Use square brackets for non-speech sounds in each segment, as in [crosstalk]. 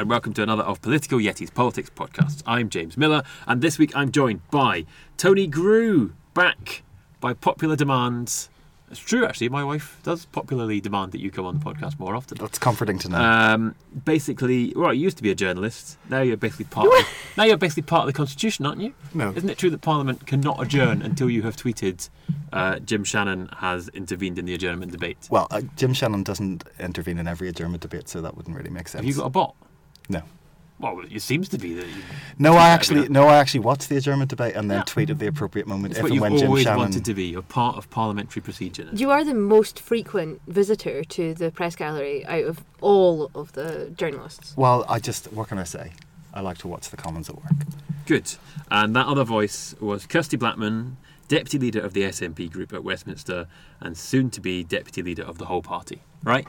and welcome to another of Political Yetis Politics podcasts. I'm James Miller, and this week I'm joined by Tony Grew, back by popular demand. It's true, actually. My wife does popularly demand that you come on the podcast more often. That's comforting to know. Um, basically, well, you used to be a journalist. Now you're basically part. of, now you're basically part of the constitution, aren't you? No. Isn't it true that Parliament cannot adjourn until you have tweeted uh, Jim Shannon has intervened in the adjournment debate? well, uh, Jim Shannon doesn't intervene in every adjournment debate, so that wouldn't really make sense. Have you got a bot? No? Well, it seems to be that. You, No, I actually no, I actually watched the adjournment debate and then Yeah. tweet at the appropriate moment It's if what and you've when Jim always Shannon. wanted to be. You're part of parliamentary procedure. You are the most frequent visitor to the press gallery out of all of the journalists. Well, I just what can I say? I like to watch the Commons at work. Good. And that other voice was Kirsty Blackman, deputy leader of the SNP group at Westminster, and soon to be deputy leader of the whole party. Right?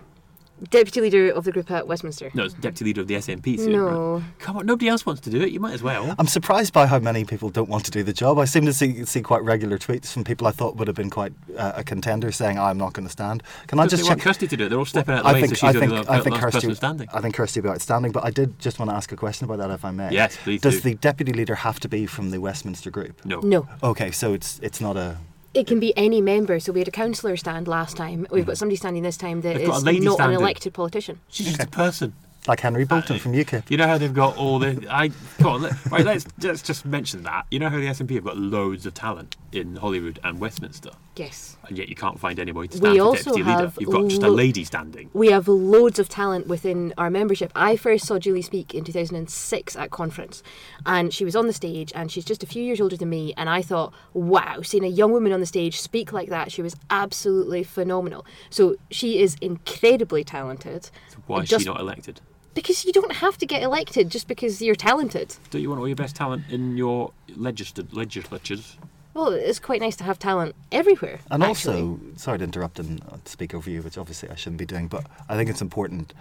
Deputy leader of the group at Westminster. No, it's deputy leader of the SNP soon. No. Right? Come on, nobody else wants to do it. You might as well. I'm surprised by how many people don't want to do the job. I seem to see see quite regular tweets from people I thought would have been quite uh, a contender saying I'm not going to stand. Can I just they want check? Kirsty to do it. They're all stepping out of the I way, think so she's I the think I think last Kirsty person standing. I think Kirsty will be outstanding. But I did just want to ask a question about that, if I may. Yes, please Does do. the deputy leader have to be from the Westminster group? No. No. Okay, so it's it's not a It can be any member. So we had a councillor stand last time. We've got mm-hmm. somebody standing this time that They've is not standing. an elected politician. She's just a person. Like Henry Bolton from UKIP. You know how they've got all the. I come on, let, right. Let's let's just mention that. You know how the SNP have got loads of talent in Holyrood and Westminster, Yes. and yet you can't find anybody to We stand for also deputy leader. You've got just a lady standing. We have loads of talent within our membership. I first saw Julie speak in 2006 at conference, and she was on the stage, and she's just a few years older than me. And I thought, wow, seeing a young woman on the stage speak like that, she was absolutely phenomenal. So she is incredibly talented. Why is Just- she not elected? Because you don't have to get elected just because you're talented. Don't you want all your best talent in your legislated legislatures? Well, it's quite nice to have talent everywhere. And actually. also, sorry to interrupt and uh, speak over you, which obviously I shouldn't be doing, but I think it's important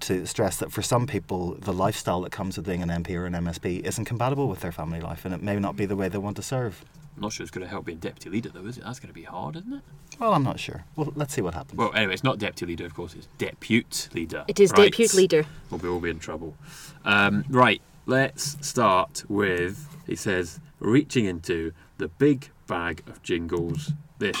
to stress that for some people, the lifestyle that comes with being an MP or an MSP isn't compatible with their family life, and it may not be the way they want to serve. I'm not sure it's going to help being deputy leader, though, is it? That's going to be hard, isn't it? Well, I'm not sure. Well, let's see what happens. Well, anyway, it's not deputy leader, of course. It's depute leader. It is right? depute leader. We'll be all be in trouble. Um, right, let's start with. He says, reaching into the big bag of jingles. This.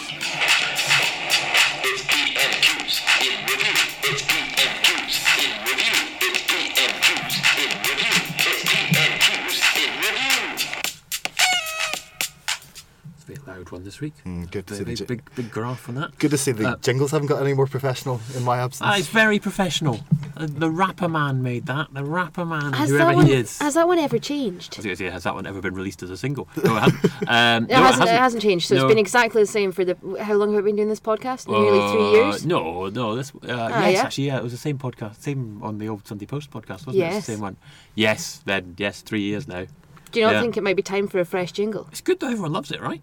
It's a bit loud one this week. Mm, good to see the big, ji- big, big graph on that. Good to see the Uh, jingles haven't got any more professional in my absence. Ah, it's very professional. Uh, The rapper man made that. The rapper man, Has whoever that, one, he is. has that one ever changed? I was going to say, has that one ever been released as a single? No, it hasn't. [laughs] Um, It, no, hasn't, it hasn't changed. So No. it's been exactly the same for the. How long have we been doing this podcast? Nearly three Uh, years. No, no. This, uh, yes, Ah, yeah? actually, yeah, it was the same podcast, same on the old Sunday Post podcast, wasn't it? It's the same one. Yes, then yes, three years now. Do you not yeah. think it might be time for a fresh jingle? It's good that everyone loves it, right?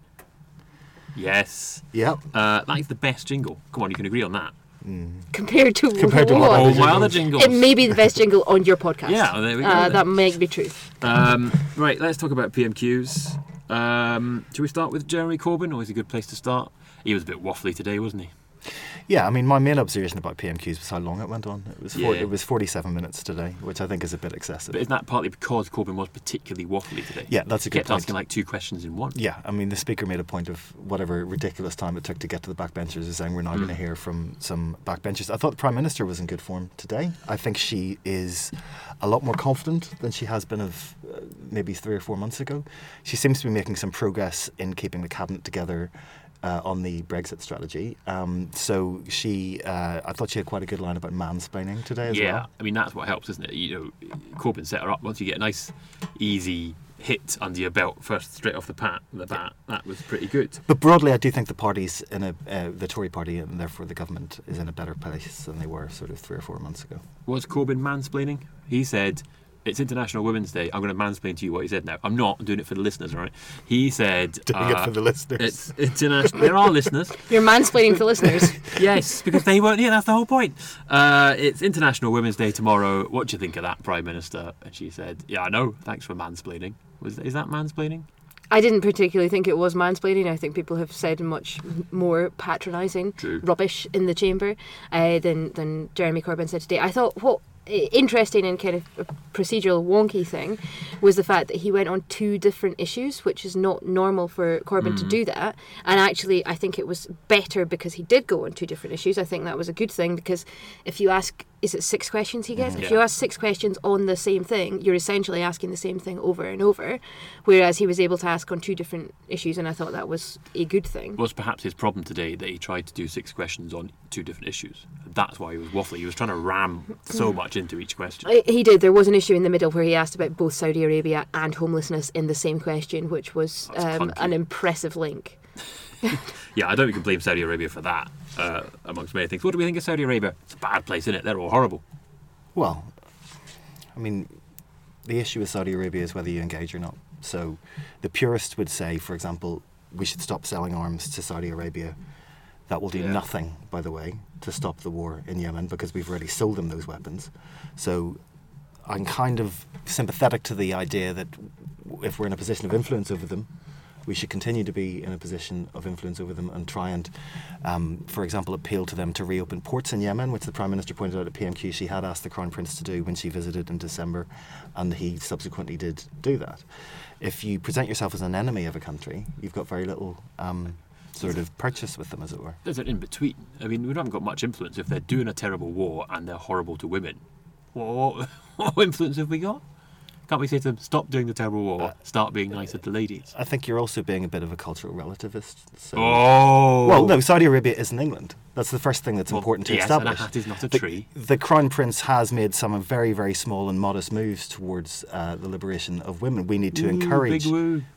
Yes, Yep. uh, that is the best jingle. Come on, you can agree on that. Compared to [laughs] Compared to what? what? Oh, other my other jingles? jingles. It may be the best jingle on your podcast. Yeah, well, there we go Uh, then. that might be true. Um, right, let's talk about PMQs. Um, should we start with Jeremy Corbyn, or is it a good place to start? He was a bit waffly today, wasn't he? Yeah, I mean, my main observation about PMQs was how long it went on. It was Yeah. it was 47 minutes today, which I think is a bit excessive. But isn't that partly because Corbyn was particularly waffly today? Yeah, that's a good Kept point. asking like two questions in one. Yeah, I mean, the speaker made a point of whatever ridiculous time it took to get to the backbenchers, is saying we're now Hmm. going to hear from some backbenchers. I thought the Prime Minister was in good form today. I think she is a lot more confident than she has been of uh, maybe three or four months ago. She seems to be making some progress in keeping the cabinet together. Uh, on the Brexit strategy, um, so she, uh, I thought she had quite a good line about mansplaining today as yeah, well. I mean that's what helps, isn't it? You know, Corbyn set her up. Once you get a nice, easy hit under your belt first, straight off the pat, the bat, that was pretty good. But broadly, I do think the party's in a uh, the Tory party and therefore the government is in a better place than they were sort of three or four months ago. Was Corbyn mansplaining? He said, "It's International Women's Day. I'm going to mansplain to you what he said." Now, I'm not I'm doing it for the listeners, all right? He said, [laughs] Doing it uh, for the listeners. It's international. there are listeners. [laughs] You're mansplaining for listeners. [laughs] Yes, because they weren't here. That's the whole point. Uh, it's International Women's Day tomorrow. What do you think of that, Prime Minister? And she said, "Yeah, I know. Thanks for mansplaining." Was is that mansplaining? I didn't particularly think it was mansplaining. I think people have said much more patronising rubbish in the chamber uh, than than Jeremy Corbyn said today. I thought what i- interesting and kind of a procedural wonky thing was the fact that he went on two different issues, which is not normal for Corbyn to mm. do that. And actually, I think it was better because he did go on two different issues. I think that was a good thing because if you ask, is it six questions he gets? If you ask six questions on the same thing, you're essentially asking the same thing over and over. Whereas he was able to ask on two different issues, and I thought that was a good thing. Was perhaps his problem today that he tried to do six questions on two different issues. That's why he was waffling. He was trying to ram so much into each question. He did. There was an issue in the middle where he asked about both Saudi Arabia and homelessness in the same question, which was um, an impressive link. [laughs] [laughs] Yeah, I don't think we can blame Saudi Arabia for that, uh, amongst many things. What do we think of Saudi Arabia? It's a bad place, isn't it? They're all horrible. Well, I mean, the issue with Saudi Arabia is whether you engage or not. So, the purist would say, for example, we should stop selling arms to Saudi Arabia. That will do Yeah. nothing, by the way, to stop the war in Yemen because we've already sold them those weapons. So, I'm kind of sympathetic to the idea that if we're in a position of influence over them, we should continue to be in a position of influence over them and try and, um, for example, appeal to them to reopen ports in Yemen, which the Prime Minister pointed out at PMQ she had asked the Crown Prince to do when she visited in December, and he subsequently did do that. If you present yourself as an enemy of a country, you've got very little um, sort of purchase with them, as it were. There's an in between. I mean, we haven't got much influence if they're doing a terrible war and they're horrible to women. What, [laughs] what influence have we got? Can't we say to them, stop doing the terrible war, uh, start being nicer to the ladies? I think you're also being a bit of a cultural relativist. So. Oh! Well, no, Saudi Arabia isn't England. That's the first thing that's Well, important to yes, and a establish. hat is not a The- tree. The, Crown Prince has made some very, very small and modest moves towards uh, the liberation of women. We need to Ooh, encourage.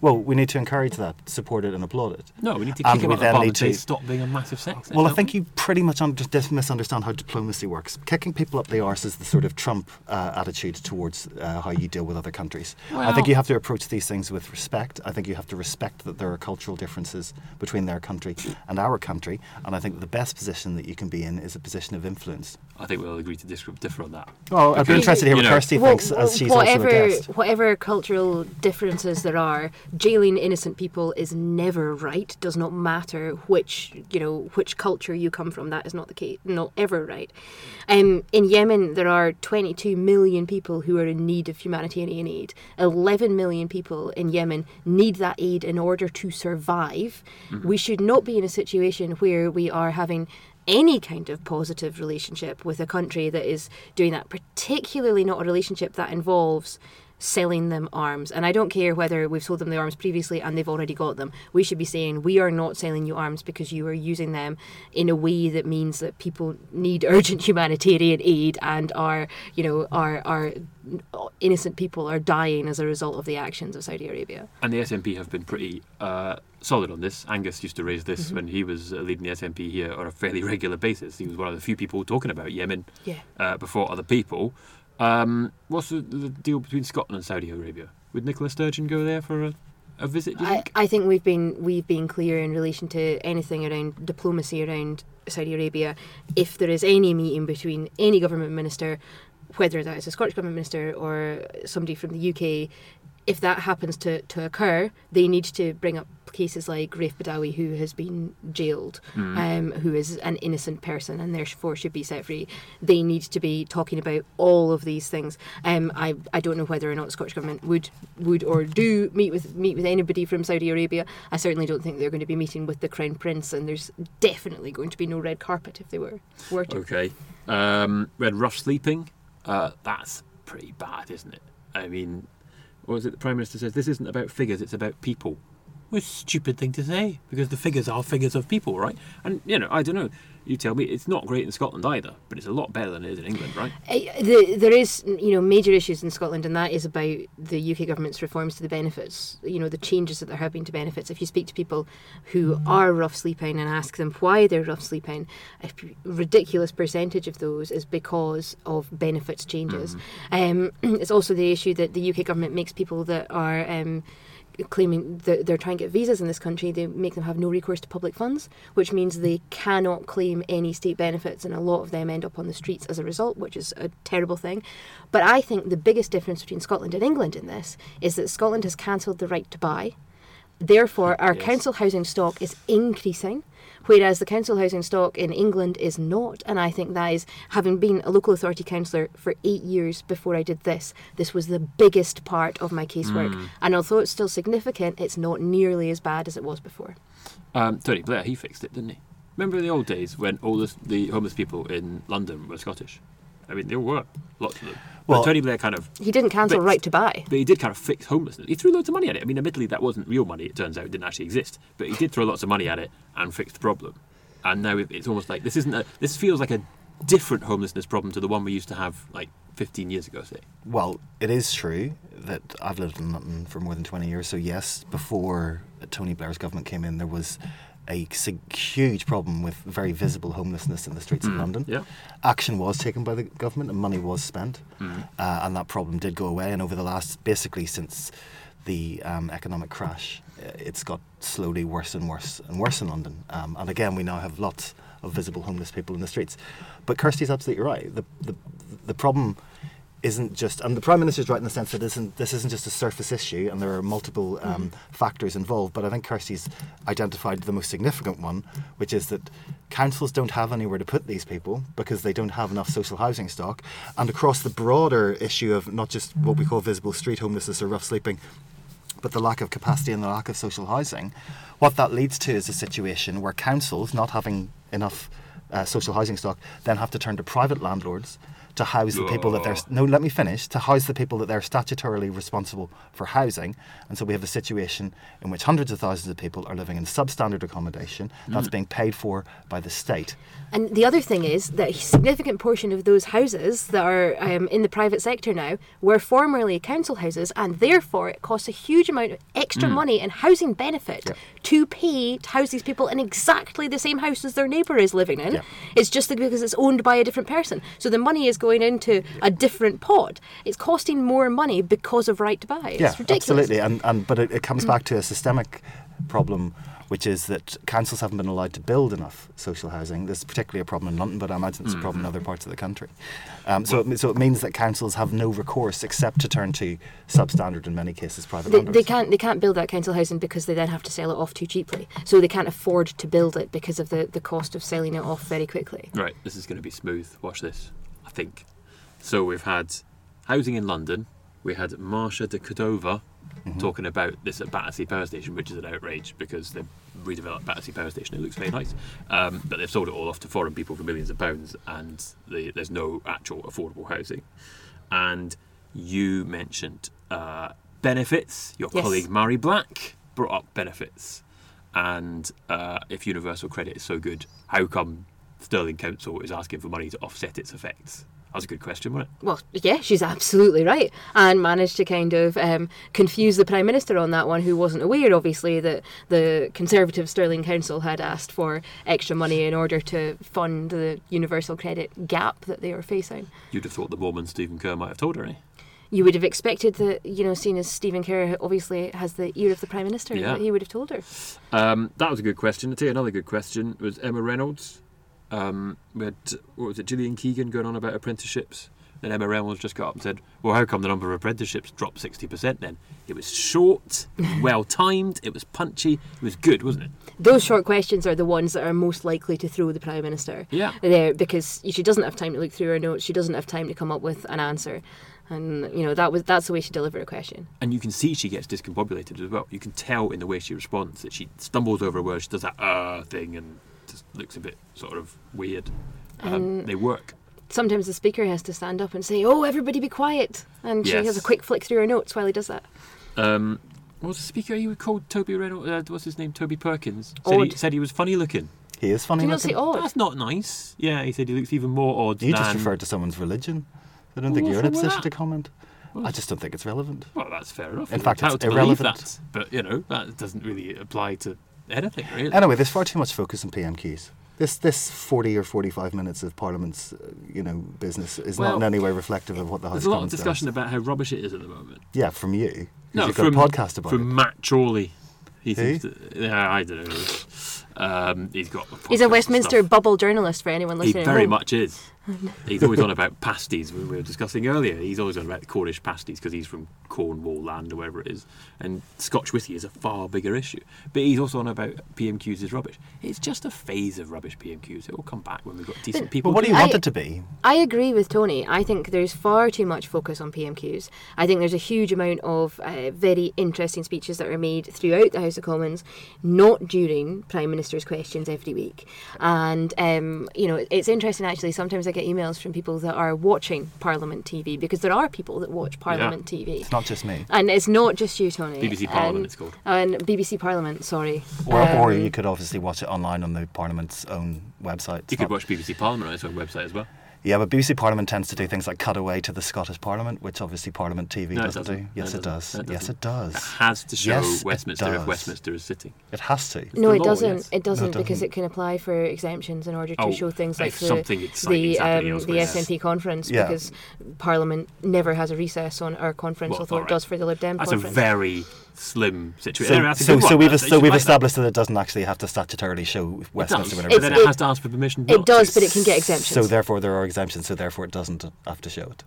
Well, we need to encourage that, support it, and applaud it. No, we need to And kick him we out of the need and to- stop being a massive sex. Well, I think you pretty much under- misunderstand how diplomacy works. Kicking people up the arse is the sort of Trump uh, attitude towards uh, how you deal with other countries. I think you have to approach these things with respect. I think you have to respect that there are cultural differences between their country and our country. And I think the best position that you can be in is a position of influence. I think we'll agree to dis- differ on that. Well, I'd be interested to hear what know- Kirsty Well, thinks, as she's whatever, also a guest. whatever cultural differences there are, jailing innocent people is never right. Does not matter which you know which culture you come from. That is not the case. Not ever right. Um, in Yemen, there are 22 million people who are in need of humanitarian aid. 11 million people in Yemen need that aid in order to survive. We should not be in a situation where we are having any kind of positive relationship with a country that is doing that, particularly not a relationship that involves selling them arms. And I don't care whether we've sold them the arms previously and they've already got them. We should be saying we are not selling you arms because you are using them in a way that means that people need [laughs] urgent humanitarian aid and are, you know, are are innocent people are dying as a result of the actions of Saudi Arabia. And the SNP have been pretty uh, solid on this. Angus used to raise this Mm-hmm. when he was uh, leading the SNP here on a fairly [laughs] regular basis. He was one of the few people talking about Yemen Yeah. uh, before other people. Um, what's the, the deal between Scotland and Saudi Arabia? Would Nicola Sturgeon go there for a, a visit? I, think? I think we've been we've been clear in relation to anything around diplomacy around Saudi Arabia. If there is any meeting between any government minister, whether that is a Scottish government minister or somebody from the UK, if that happens to, to occur, they need to bring up cases like Raif Badawi, who has been jailed, um, who is an innocent person and therefore should be set free. They need to be talking about all of these things. Um, I, I don't know whether or not the Scottish government would would or do meet with meet with anybody from Saudi Arabia. I certainly don't think they're going to be meeting with the Crown Prince, and there's definitely going to be no red carpet if they were were to. Okay. Um, read rough sleeping. Uh, that's pretty bad, isn't it? I mean, what was it? The Prime Minister says this isn't about figures; it's about people. A stupid thing to say because the figures are figures of people, right? And you know, I don't know. You tell me. It's not great in Scotland either, but it's a lot better than it is in England, right? Uh, the, there is, you know, major issues in Scotland, and that is about the UK government's reforms to the benefits. You know, the changes that there have been to benefits. If you speak to people who are rough sleeping and ask them why they're rough sleeping, a ridiculous percentage of those is because of benefits changes. Um, [clears throat] it's also the issue that the UK government makes people that are. Um, claiming that they're trying to get visas in this country, they make them have no recourse to public funds, which means they cannot claim any state benefits, and a lot of them end up on the streets as a result, which is a terrible thing. But I think the biggest difference between Scotland and England in this is that Scotland has cancelled the right to buy. Therefore, our Yes. council housing stock is increasing, whereas the council housing stock in England is not. And I think that is, having been a local authority councillor for eight years before I did this, this was the biggest part of my casework. And although it's still significant, it's not nearly as bad as it was before. Um, Tony Blair, he fixed it, didn't he? Remember the old days when all the, the homeless people in London were Scottish? I mean, there were lots of them. Well- but Tony Blair kind of, He didn't cancel But- right to buy. but he did kind of fix homelessness. He threw loads of money at it. I mean, admittedly, that wasn't real money. It turns out it didn't actually exist. But he did throw lots of money at it and fixed the problem. And now it's almost like this isn't. A, this feels like a different homelessness problem to the one we used to have like 15 years ago, say. Well, it is true that I've lived in London for more than 20 years. So, yes, before Tony Blair's government came in, there was a huge problem with very visible homelessness in the streets of London. yeah. Action was taken by the government and money was spent. Uh, and that problem did go away. And over the last, basically, since the um, economic crash, uh, it's got slowly worse and worse and worse in London. Um, and again, we now have lots of visible homeless people in the streets. But Kirsty's absolutely right. The, the, the problem isn't just, and the Prime Minister's right in the sense that this isn't, this isn't just a surface issue and there are multiple um, factors involved, but I think Kirsty's identified the most significant one, which is that councils don't have anywhere to put these people because they don't have enough social housing stock. And across the broader issue of not just what we call visible street homelessness or rough sleeping, but the lack of capacity and the lack of social housing, what that leads to is a situation where councils, not having enough uh, social housing stock, then have to turn to private landlords to house the people that they're no let me finish to house the people that they're statutorily responsible for housing and so we have a situation in which hundreds of thousands of people are living in substandard accommodation that's being paid for by the state And the other thing is that a significant portion of those houses that are um, in the private sector now were formerly council houses, and therefore it costs a huge amount of extra money and housing benefit Yep. to pay to house these people in exactly the same house as their neighbour is living in. Yep. It's just because it's owned by a different person. So the money is going into a different pot. It's costing more money because of right to buy. It's yeah, ridiculous. absolutely. And, and but it, it comes back to a systemic problem, which is that councils haven't been allowed to build enough social housing. This is particularly a problem in London, but I imagine it's a problem in other parts of the country. Um, so, it, so it means that councils have no recourse except to turn to substandard, in many cases, private They, they can't they can't build that council housing because they then have to sell it off too cheaply. So they can't afford to build it because of the, the cost of selling it off very quickly. Right, this is going to be smooth. Watch this, I think. So we've had housing in London. We had Marsha de Cordova talking about this at Battersea Power Station, which is an outrage because they've redeveloped Battersea Power Station. It looks very nice, um, but they've sold it all off to foreign people for millions of pounds, and the, there's no actual affordable housing. And you mentioned uh, benefits. Your Yes. colleague Mhairi Black brought up benefits, and uh, if universal credit is so good, how come Stirling Council is asking for money to offset its effects? That's a good question, wasn't it? Well, yeah, she's absolutely right, and managed to kind of um, confuse the prime minister on that one, who wasn't aware, obviously, that the Conservative Stirling Council had asked for extra money in order to fund the universal credit gap that they were facing. You'd have thought the Mormon Stephen Kerr might have told her, eh? You would have expected that, you know, seeing as Stephen Kerr obviously has the ear of the prime minister, Yeah. that he would have told her. Um, that was a good question. I'll tell you another good question was Emma Reynolds. Um, we had, what was it, Gillian Keegan going on about apprenticeships. Then Emma Reynolds just got up and said, Well, how come the number of apprenticeships dropped 60% then? It was short, [laughs] well timed, it was punchy, it was good, wasn't it? Those short questions are the ones that are most likely to throw the prime minister. Yeah. There because she doesn't have time to look through her notes. She doesn't have time to come up with an answer, and you know that was that's the way she delivered a question. And you can see she gets discombobulated as well. You can tell in the way she responds that she stumbles over a word, she does that uh thing and looks a bit sort of weird. Um, they work. Sometimes the speaker has to stand up and say, "Oh, everybody, be quiet," and she has a quick flick through her notes while he does that. Um, what was the speaker he called Toby Reynolds? Uh, what's his name? Toby Perkins. Said he, Odd. said he was funny looking. he is funny. Do you not say looking. odd? That's not nice. Yeah, he said he looks even more odd You than. just referred to someone's religion. I don't think Well, you're in a what's wrong with position to that? comment. I just don't think it's relevant. Well, that's fair enough. In You're fact, it's entitled to believe irrelevant. that, but you know that doesn't really apply to anything, really. Anyway, there's far too much focus on PMQs. This this 40 or 45 minutes of Parliament's uh, you know business is Well, not in any way reflective of what the House There's a lot of Commons does. discussion about how rubbish it is at the moment. Yeah, from you. 'cause No, you've from got a podcast about from it. Matt Chorley. He Who? seems to, yeah, I don't know. Um, he's got. He's a Westminster bubble journalist for anyone listening. at very home. much is. He's always on about pasties. We were discussing earlier. He's always on about Cornish pasties because he's from Cornwall land or wherever it is. And Scotch whisky is a far bigger issue. But he's also on about PMQs is rubbish. It's just a phase of rubbish PMQs. It will come back when we've got decent people. But what do you I- want it to be? I agree with Tony. I think there's far too much focus on PMQs. I think there's a huge amount of uh, very interesting speeches that are made throughout the House of Commons, not during Prime Minister's questions every week. And, um, you know, it's interesting actually. Sometimes I get emails from people that are watching Parliament TV because there are people that watch Parliament TV. It's not just me. And it's not just you, Tony. BBC Parliament, And- it's called. And BBC Parliament, sorry. Or, or Um, you could obviously watch it online on the Parliament's own website. It's You could watch BBC Parliament on its own website as well. Yeah, but BBC Parliament tends to do things like cut away to the Scottish Parliament, which obviously Parliament TV No, doesn't, doesn't. do. No, Yes, it it doesn't. No, it yes, doesn't. it does. It has to show Yes, Westminster if. Westminster is sitting. It has to. No, it law, doesn't. yes. It doesn't it because doesn't. it can apply for exemptions in order to Oh, show things like the something exciting the is um, elsewhere, the yes. SNP conference Yeah. because Parliament never has a recess on our conference, Well, although alright. it does for the Lib Dem That's conference. a very slim situation. So, Anyway, that's a so, so we've so we've like that. established that it doesn't actually have to statutorily show Westminster does, but then it it- has to ask for permission. it does, but it can get exemptions. So therefore there are exemptions, so therefore it doesn't have to show it.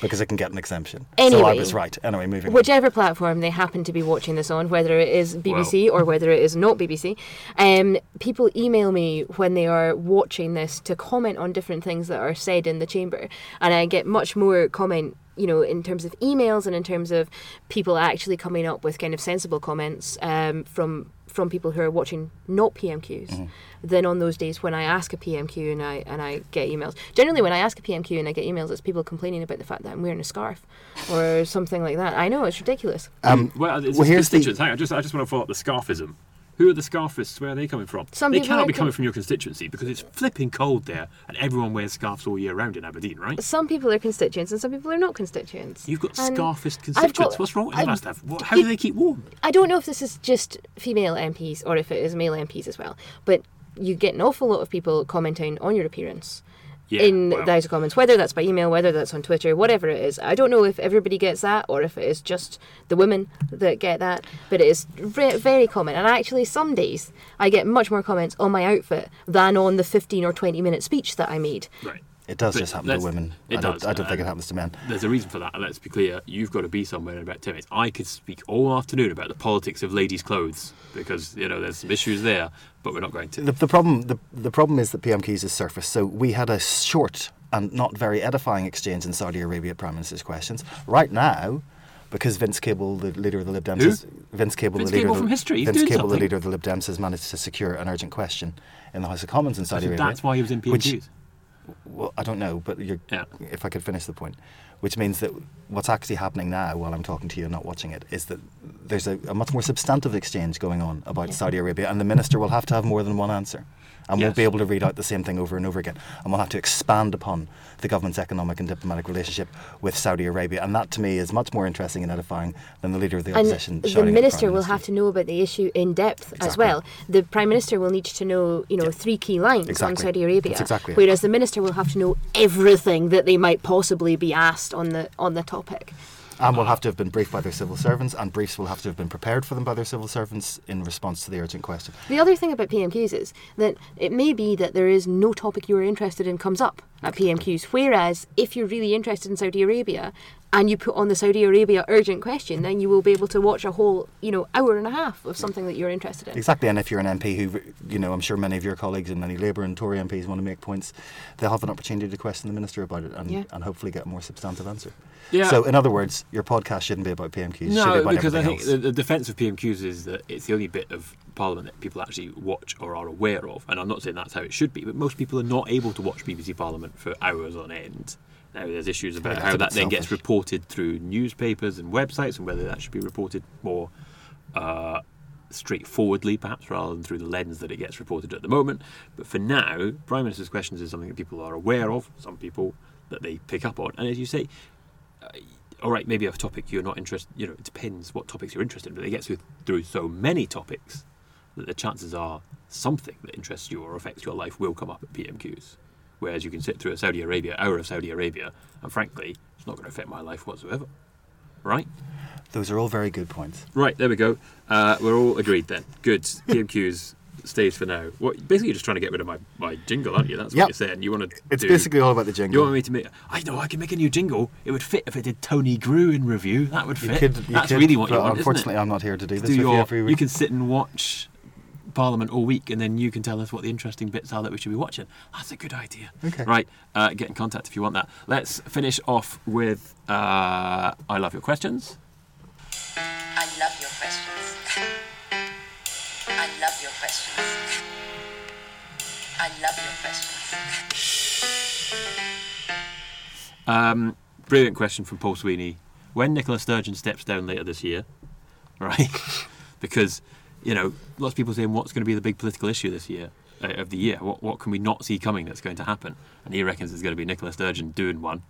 Because it can get an exemption. so I was right. Anyway, moving on. Whichever platform they happen to be watching this on, whether it is BBC or whether it is not BBC, um, people email me when they are watching this to comment on different things that are said in the chamber, and I get much more comment. You know, in terms of emails and in terms of people actually coming up with kind of sensible comments um, from from people who are watching not PMQs Mm-hmm. than on those days when I ask a PMQ and I and I get emails. Generally, when I ask a PMQ and I get emails, it's people complaining about the fact that I'm wearing a scarf or something like that. I know it's ridiculous. Um, Well, it's well, here's the- constituents. Hang on, just, I just want to follow up the scarfism. Who are the scarfists? Where are they coming from? Some they cannot be coming from your constituency because it's flipping cold there, and everyone wears scarves all year round in Aberdeen, right? Some people are constituents and some people are not constituents. You've got And scarfist constituents. got- What's wrong? I've- What, how do they keep warm? I don't know if this is just female MPs or if it is male MPs as well, but you get an awful lot of people commenting on your appearance Yeah, in House of Commons, whether that's by email, whether that's on Twitter, whatever it is. I don't know if everybody gets that or if it is just the women that get that, but it is re- very common. And actually, some days I get much more comments on my outfit than on the 15 or 20 minute speech that I made. Right. It does But just happen to women. it I don't, does, I don't think it happens to men. There's a reason for that, and let's be clear. You've got to be somewhere in about ten minutes. I could speak all afternoon about the politics of ladies' clothes because you know there's some issues there, but we're not going to. The, the problem the, the problem is that PMQs has surfaced. So we had a short and not very edifying exchange in Saudi Arabia at Prime Minister's questions. Right now, because Vince Cable, the leader of the Lib Dems, Who? has, Vince Cable, Vince the leader Cable of the, from history, Vince Cable, something. the leader of the Lib Dems, has managed to secure an urgent question in the House of Commons in Saudi So Arabia. that's why he was in which- PMQs. Well, I don't know, but Yeah. if I could finish the point, which means that what's actually happening now, while I'm talking to you and not watching it, is that there's a, a much more substantive exchange going on about Saudi Arabia, and the minister will have to have more than one answer, and won't be able to read out the same thing over and over again, and we'll have to expand upon the government's economic and diplomatic relationship with Saudi Arabia, and that to me is much more interesting and edifying than the leader of the And opposition. the minister Prime will have to know about the issue in depth as well. The prime minister will need to know, you know, three key lines on Saudi Arabia, exactly whereas the minister will have to know everything that they might possibly be asked on the on the topic. And will have to have been briefed by their civil servants, and briefs will have to have been prepared for them by their civil servants in response to the urgent question. The other thing about PMQs is that it may be that there is no topic you're interested in comes up at PMQs, whereas if you're really interested in Saudi Arabia and you put on the Saudi Arabia urgent question, then you will be able to watch a whole, you know, hour and a half of something that you're interested in. Exactly, and if you're an MP who, you know, I'm sure many of your colleagues and many Labour and Tory MPs want to make points, they'll have an opportunity to question the minister about it and, Yeah. and hopefully get a more substantive answer. Yeah. So, in other words, your podcast shouldn't be about PMQs. it should be No, about because I think else. the, the defence of PMQs is that it's the only bit of Parliament that people actually watch or are aware of. And I'm not saying that's how it should be, but most people are not able to watch BBC Parliament for hours on end. Now, there's issues about Yeah, how that then gets reported through newspapers and websites and whether that should be reported more uh, straightforwardly, perhaps, rather than through the lens that it gets reported at the moment. But for now, Prime Minister's questions is something that people are aware of, some people that they pick up on. And as you say, uh, all right, maybe a topic you're not interested. You know, it depends what topics you're interested in. But it gets through so many topics that the chances are something that interests you or affects your life will come up at PMQs. Whereas you can sit through a Saudi Arabia hour of Saudi Arabia, and frankly, it's not going to affect my life whatsoever. Right? Those are all very good points. Right, there we go. Uh, we're all agreed then. Good. [laughs] PMQs stays for now. What basically you're just trying to get rid of my, my jingle, aren't you? That's what you're saying. You want to. It's do, basically all about the jingle. You want me to make? I know I can make a new jingle. It would fit if it did Tony Grew in review. That would You fit. could, you That's could, really what you want, Unfortunately, isn't it? I'm not here to do this do you your, every you can sit and watch Parliament all week, and then you can tell us what the interesting bits are that we should be watching. That's a good idea. Okay. Right, uh, get in contact if you want that. Let's finish off with uh, I love your questions. I love your questions. I love your questions. I love your questions. Um, brilliant question from Paul Sweeney. When Nicola Sturgeon steps down later this year, [laughs] right? because you know, lots of people saying what's going to be the big political issue this year uh, of the year. What what can we not see coming that's going to happen? And he reckons there's going to be Nicola Sturgeon doing one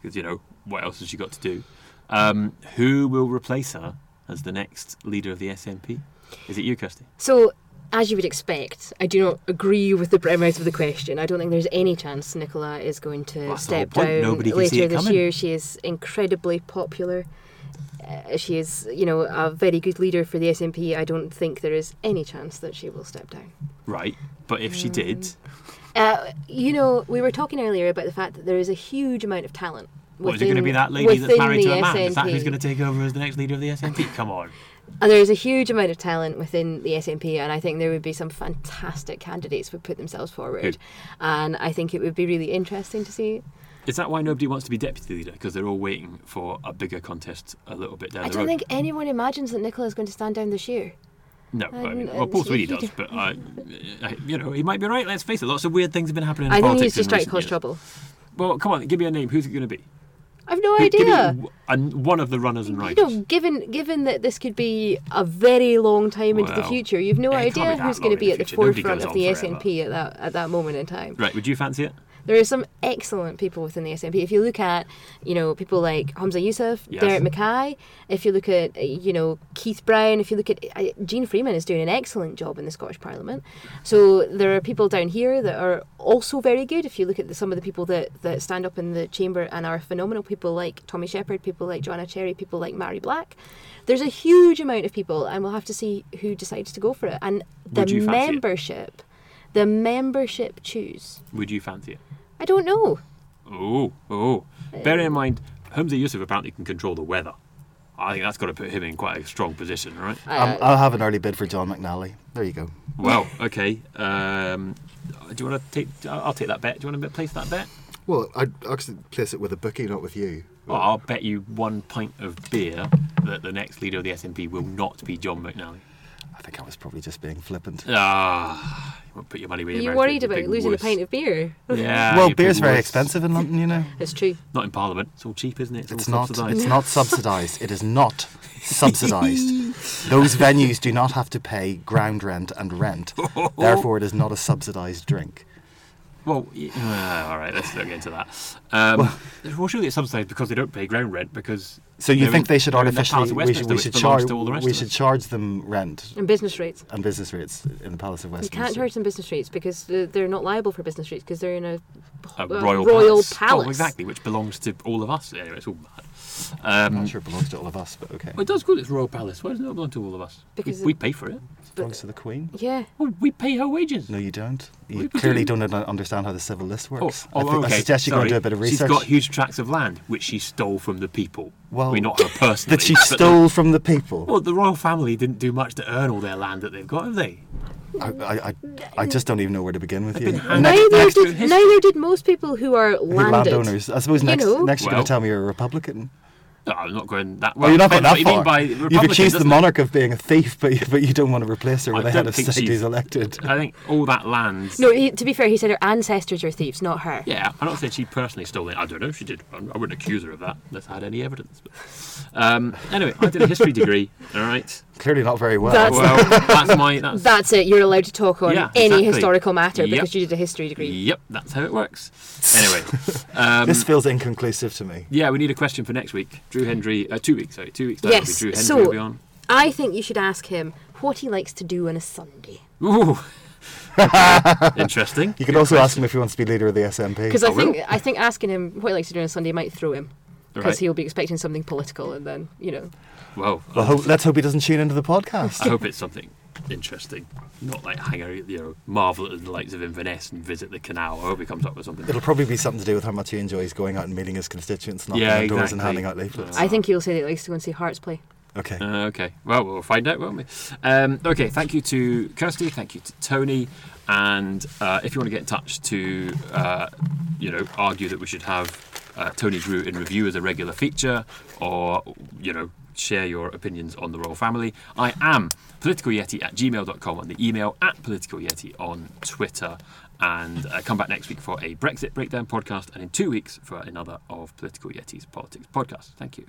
because you know what else has she got to do? Um, who will replace her as the next leader of the SNP? Is it you, Kirsty? So, as you would expect, I do not agree with the premise of the question. I don't think there's any chance Nicola is going to whole step down later this year. She is incredibly popular. Uh, she is, you know, a very good leader for the SNP. I don't think there is any chance that she will step down. Right, but if she did, Uh, you know, we were talking earlier about the fact that there is a huge amount of talent. what is it going to be that lady that's married to a man? Is that who's going to take over as the next leader of the SNP? [laughs] Come on. And there is a huge amount of talent within the SNP, and I think there would be some fantastic candidates who would put themselves forward. Who? And I think it would be really interesting to see. Is that why nobody wants to be deputy leader? Because they're all waiting for a bigger contest a little bit down I the don't think anyone imagines that Nicola is going to stand down this year. no, I mean, well, Paul Sweeney does, but I, I, you know, he might be right. Let's face it. Lots of weird things have been happening in I think he's just in trying to cause years. trouble. Well, come on, give me a name. Who's it going to be? I've no Who- idea. And one of the runners and You riders. know, given given that this could be a very long time into the future, you've no it can't be idea who's going to be the at the. Forefront of the forever. SNP at that at that moment in time. Right? Would you fancy it? There are some excellent people within the SNP. If you look at, you know, people like Humza Yousaf, Yes. Derek Mackay, if you look at, uh, you know, Keith Brown, if you look at, uh, Jeane Freeman is doing an excellent job in the Scottish Parliament. So there are people down here that are also very good. If you look at the, some of the people that, that stand up in the chamber and are phenomenal, people like Tommy Sheppard, people like Joanna Cherry, people like Mhairi Black. There's a huge amount of people, and we'll have to see who decides to go for it. And the fancy it? membership, the membership choose. Would you fancy it? I don't know. Oh, oh. Bearing in mind, Humza Yousaf apparently can control the weather. I think that's got to put him in quite a strong position, right? Um, I'll have an early bid for John McNally. There you go. Well, [laughs] okay. Um, do you want to take? I'll I'll take that bet. Do you want to place that bet? Well, I'd actually place it with a bookie, not with you. Well, I'll bet you one pint of beer that the next leader of the SNP will not be John McNally. I think I was probably just being flippant. Ah, you won't put your money where your you mouth worried is, you about losing wuss. a pint of beer? [laughs] Yeah. [laughs] well, beer's very wuss. expensive in London, you know. [laughs] It's true. Not in Parliament. It's all cheap, isn't it? It's, It's all not. subsidised. It's not subsidised. It is not subsidised. Those venues do not have to pay ground rent and rent. Therefore, it is not a subsidised drink. Well, y- uh, all right. Let's not get into that. Um, well, surely it's subsidised because they don't pay ground rent because. So you think in- they should they're the artificially? We should, we should belongs charge. to all the rest We should charge them rent And business rates. and business rates in the Palace of Westminster. You can't charge them business rates because uh, they're not liable for business rates because they're in a, a a royal, palace. palace. Oh, exactly, which belongs to all of us. Anyway, it's all mad. I'm Um, not sure it belongs to all of us, but okay. well, it does call it royal palace. Why doesn't it belong to all of us? Because we, we pay for it. It belongs to the Queen. Yeah. Well, we pay her wages. No, you don't. You We- we clearly do. don't understand how the civil list Oh, works. oh, I, think, oh, okay. I suggest you go and do a bit of She's research. got huge tracts of land which she stole from the people. Well, I mean, not her personally. that she but the- stole from the people. well, the royal family didn't do much to earn all their land that they've got, have they? I, I, I, I just don't even know where to begin with you. been hanged- Next, Neither next to did, history- neither did most people who are who landed. landowners. I suppose You next, know. next you're going Well- to tell me you're a Republican. No, I'm not going that. Well, you're not going that what far. You mean by You've accused the doesn't it? monarch of being a thief, but you, but you don't want to replace her with I a head of think state who's elected. I think all that land. No, he, to be fair, he said her ancestors are thieves, not her. Yeah, I'm not saying she personally stole it. I don't know if she did. I I wouldn't accuse her of that unless I had any evidence. But, um, anyway, I did a history degree. All right. Clearly not very well. That's- Well, [laughs] that's my. That's, That's it. You're allowed to talk on Yeah, any exactly. historical matter Yep. because you did a history degree. Yep, that's how it works. [laughs] Anyway, um, this feels inconclusive to me. yeah, we need a question for next week. Drew Hendry, uh, two weeks, sorry, two weeks time. will Yes, Drew Hendry so- will be on. I think you should ask him what he likes to do on a Sunday. Ooh. [laughs] Interesting. You can also ask him if he wants to be leader of the SNP. Because I I will. think I think asking him what he likes to do on a Sunday might throw him. Because Right. he'll be expecting something political, and then you know. Well, Well, hope, let's hope he doesn't tune into the podcast. I hope it's something interesting. Not like hang out, you know, marvel at the likes of Inverness and visit the canal. I hope he comes up with something. It'll probably be something to do with how much he enjoys going out and meeting his constituents, knocking Yeah, on doors exactly. and handing out leaflets. I think he'll say that he likes to go and see Hearts play. Okay. Uh, okay. Well, we'll find out, won't we? Um, okay. Thank you to Kirsty. Thank you to Tony. And uh, if you want to get in touch to, uh, you know, argue that we should have uh, Tony Grew in review as a regular feature, or you know, share your opinions on the royal family, I am politicalYeti at gmail.com on the email at politicalYeti on Twitter. And uh, come back next week for a Brexit breakdown podcast, and in two weeks for another of Political Yeti's politics podcast. Thank you.